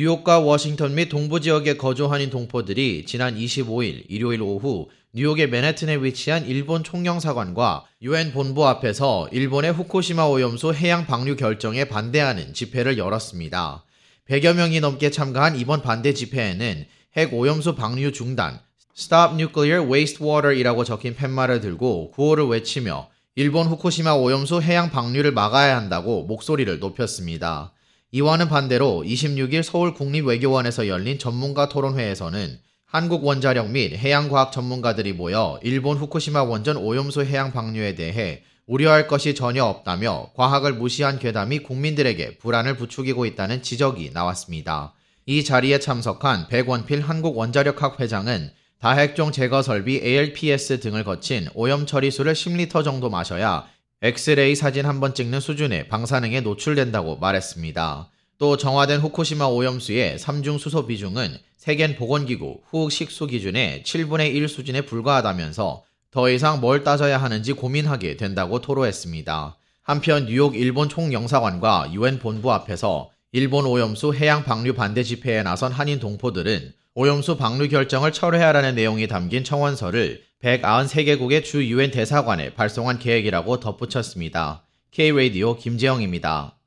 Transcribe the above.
뉴욕과 워싱턴 및 동부 지역에 거주 한인 동포들이 지난 25일 일요일 오후 뉴욕의 맨해튼에 위치한 일본 총영사관과 유엔 본부 앞에서 일본의 후쿠시마 오염수 해양 방류 결정에 반대하는 집회를 열었습니다. 100여 명이 넘게 참가한 이번 반대 집회에는 핵 오염수 방류 중단, Stop Nuclear Wastewater이라고 적힌 팻말을 들고 구호를 외치며 일본 후쿠시마 오염수 해양 방류를 막아야 한다고 목소리를 높였습니다. 이와는 반대로 26일 서울 국립외교원에서 열린 전문가 토론회에서는 한국 원자력 및 해양과학 전문가들이 모여 일본 후쿠시마 원전 오염수 해양 방류에 대해 우려할 것이 전혀 없다며 과학을 무시한 괴담이 국민들에게 불안을 부추기고 있다는 지적이 나왔습니다. 이 자리에 참석한 백원필 한국원자력학 회장은 다핵종 제거 설비 ALPS 등을 거친 오염 처리수를 10리터 정도 마셔야 엑스레이 사진 한 번 찍는 수준의 방사능에 노출된다고 말했습니다. 또 정화된 후쿠시마 오염수의 삼중 수소 비중은 세계 보건기구 후흑 식수 기준의 7분의 1 수준에 불과하다면서 더 이상 뭘 따져야 하는지 고민하게 된다고 토로했습니다. 한편 뉴욕 일본 총영사관과 유엔 본부 앞에서 일본 오염수 해양 방류 반대 집회에 나선 한인 동포들은 오염수 방류 결정을 철회하라는 내용이 담긴 청원서를 193개국의 주 유엔 대사관에 발송한 계획이라고 덧붙였습니다. K-Radio 김재영입니다.